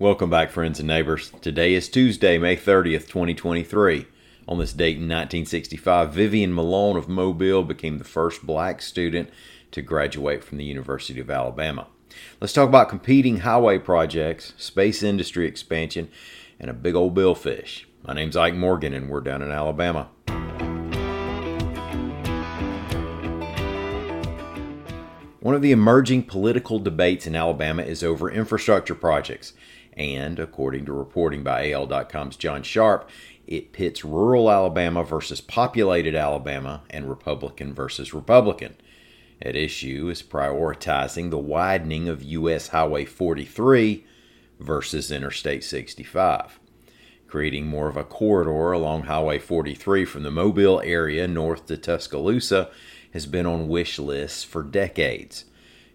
Welcome back, friends and neighbors. Today is Tuesday, May 30th, 2023. On this date in 1965, Vivian Malone of Mobile became the first black student to graduate from the University of Alabama. Let's talk about competing highway projects, space industry expansion, and a big old billfish. My name's Ike Morgan, and we're down in Alabama. One of the emerging political debates in Alabama is over infrastructure projects. And according to reporting by AL.com's John Sharp, it pits rural Alabama versus populated Alabama and Republican versus Republican. At issue is prioritizing the widening of U.S. Highway 43 versus Interstate 65, creating more of a corridor along Highway 43 from the Mobile area north to Tuscaloosa has been on wish lists for decades.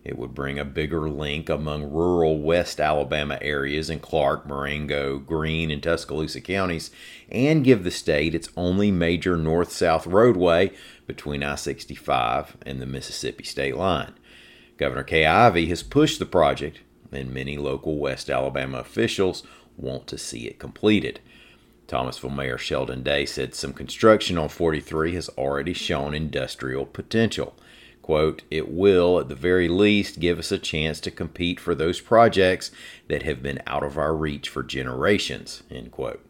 It would bring a bigger link among rural West Alabama areas in Clarke, Marengo, Greene, and Tuscaloosa counties, and give the state its only major north south roadway between I 65 and the Mississippi state line. Governor Kay Ivey has pushed the project, and many local West Alabama officials want to see it completed. Thomasville Mayor Sheldon Day said some construction on 43 has already shown industrial potential. Quote, it will, at the very least, give us a chance to compete for those projects that have been out of our reach for generations, end quote.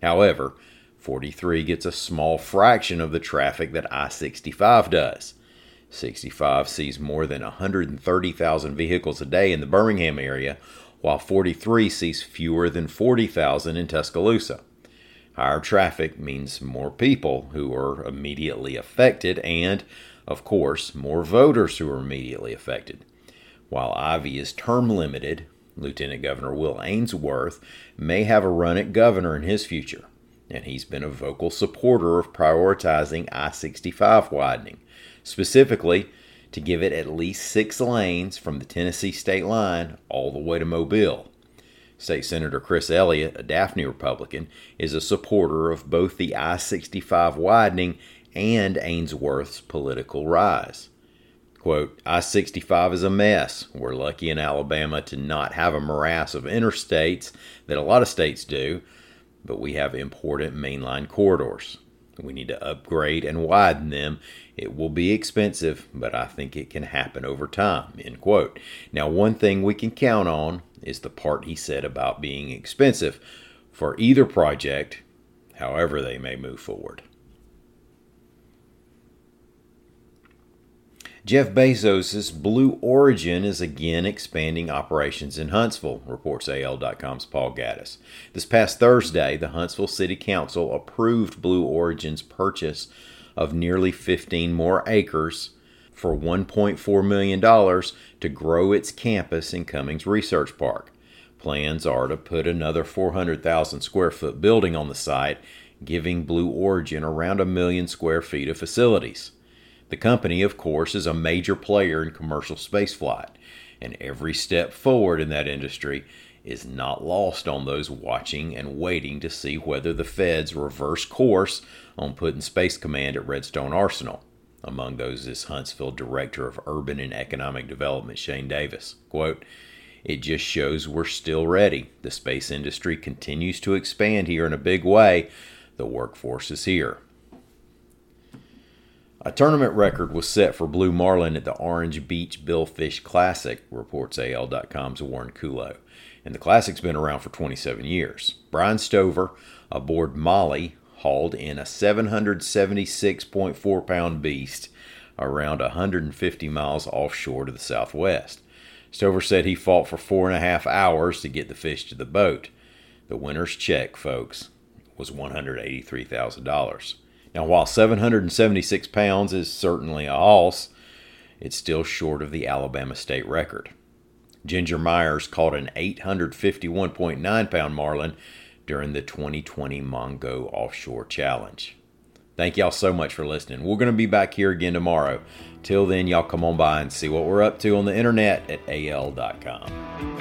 However, 43 gets a small fraction of the traffic that I 65 does. 65 sees more than 130,000 vehicles a day in the Birmingham area, while 43 sees fewer than 40,000 in Tuscaloosa. Higher traffic means more people who are immediately affected and, of course, more voters who are immediately affected. While Ivey is term limited, Lieutenant Governor Will Ainsworth may have a run at governor in his future, and he's been a vocal supporter of prioritizing I 65 widening, specifically to give it at least six lanes from the Tennessee state line all the way to Mobile. State Senator Chris Elliott, a Daphne Republican, is a supporter of both the I 65 widening and Ainsworth's political rise. Quote, I 65 is a mess. We're lucky in Alabama to not have a morass of interstates that a lot of states do, but we have important mainline corridors. We need to upgrade and widen them. It will be expensive, but I think it can happen over time. End quote. Now, one thing we can count on is the part he said about being expensive for either project, however they may move forward. Jeff Bezos' Blue Origin is again expanding operations in Huntsville, reports AL.com's Paul Gattis. This past Thursday, the Huntsville City Council approved Blue Origin's purchase of nearly 15 more acres for $1.4 million to grow its campus in Cummings Research Park. Plans are to put another 400,000 square foot building on the site, giving Blue Origin around a million square feet of facilities. The company, of course, is a major player in commercial spaceflight, and every step forward in that industry is not lost on those watching and waiting to see whether the feds reverse course on putting Space Command at Redstone Arsenal. Among those is Huntsville Director of Urban and Economic Development Shane Davis. Quote, it just shows we're still ready. The space industry continues to expand here in a big way. The workforce is here. A tournament record was set for Blue Marlin at the Orange Beach Billfish Classic, reports AL.com's Warren Kulo. And the Classic's been around for 27 years. Brian Stover, aboard Molly, hauled in a 776.4 pound beast around 150 miles offshore to the southwest. Stover said he fought for four and a half hours to get the fish to the boat. The winner's check, folks, was $183,000. Now, while 776 pounds is certainly a hoss, it's still short of the Alabama state record. Ginger Myers caught an 851.9 pound marlin during the 2020 Mongo Offshore Challenge. Thank y'all so much for listening. We're going to be back here again tomorrow. Till then, y'all come on by and see what we're up to on the internet at al.com.